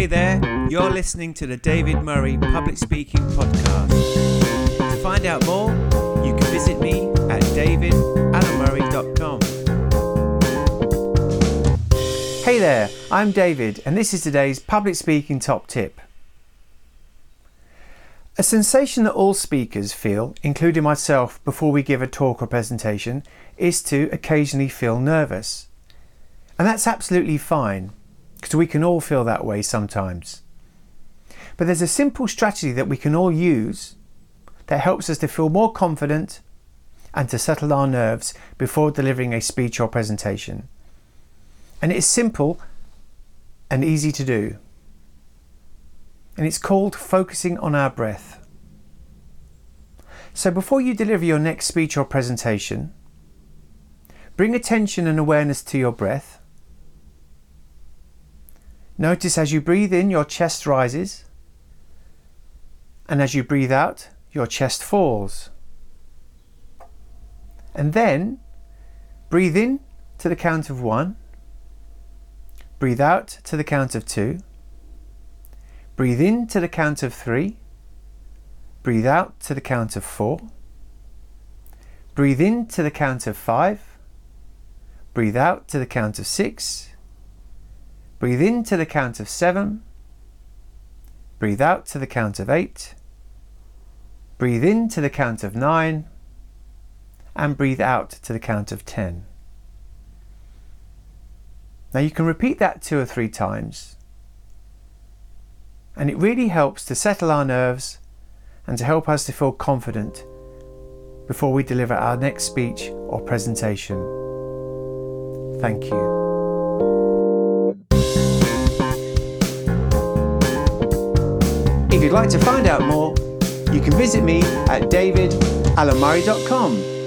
Hey there, you're listening to the David Murray Public Speaking Podcast. To find out more, you can visit me at davidallenmurray.com. Hey there, I'm David, and this is today's public speaking top tip. A sensation that all speakers feel, including myself, before we give a talk or presentation, is to occasionally feel nervous. And that's absolutely fine, because we can all feel that way sometimes. But there's a simple strategy that we can all use that helps us to feel more confident and to settle our nerves before delivering a speech or presentation. And it's simple and easy to do. And it's called focusing on our breath. So before you deliver your next speech or presentation, bring attention and awareness to your breath. Notice as you breathe in, your chest rises, and as you breathe out, your chest falls. And then breathe in to the count of one, breathe out to the count of two, breathe in to the count of three, breathe out to the count of four, breathe in to the count of five, breathe out to the count of six, breathe in to the count of seven, breathe out to the count of eight, breathe in to the count of nine, and breathe out to the count of ten. Now you can repeat that two or three times, and it really helps to settle our nerves and to help us to feel confident before we deliver our next speech or presentation. Thank you. If you'd like to find out more, you can visit me at davidallenmurray.com.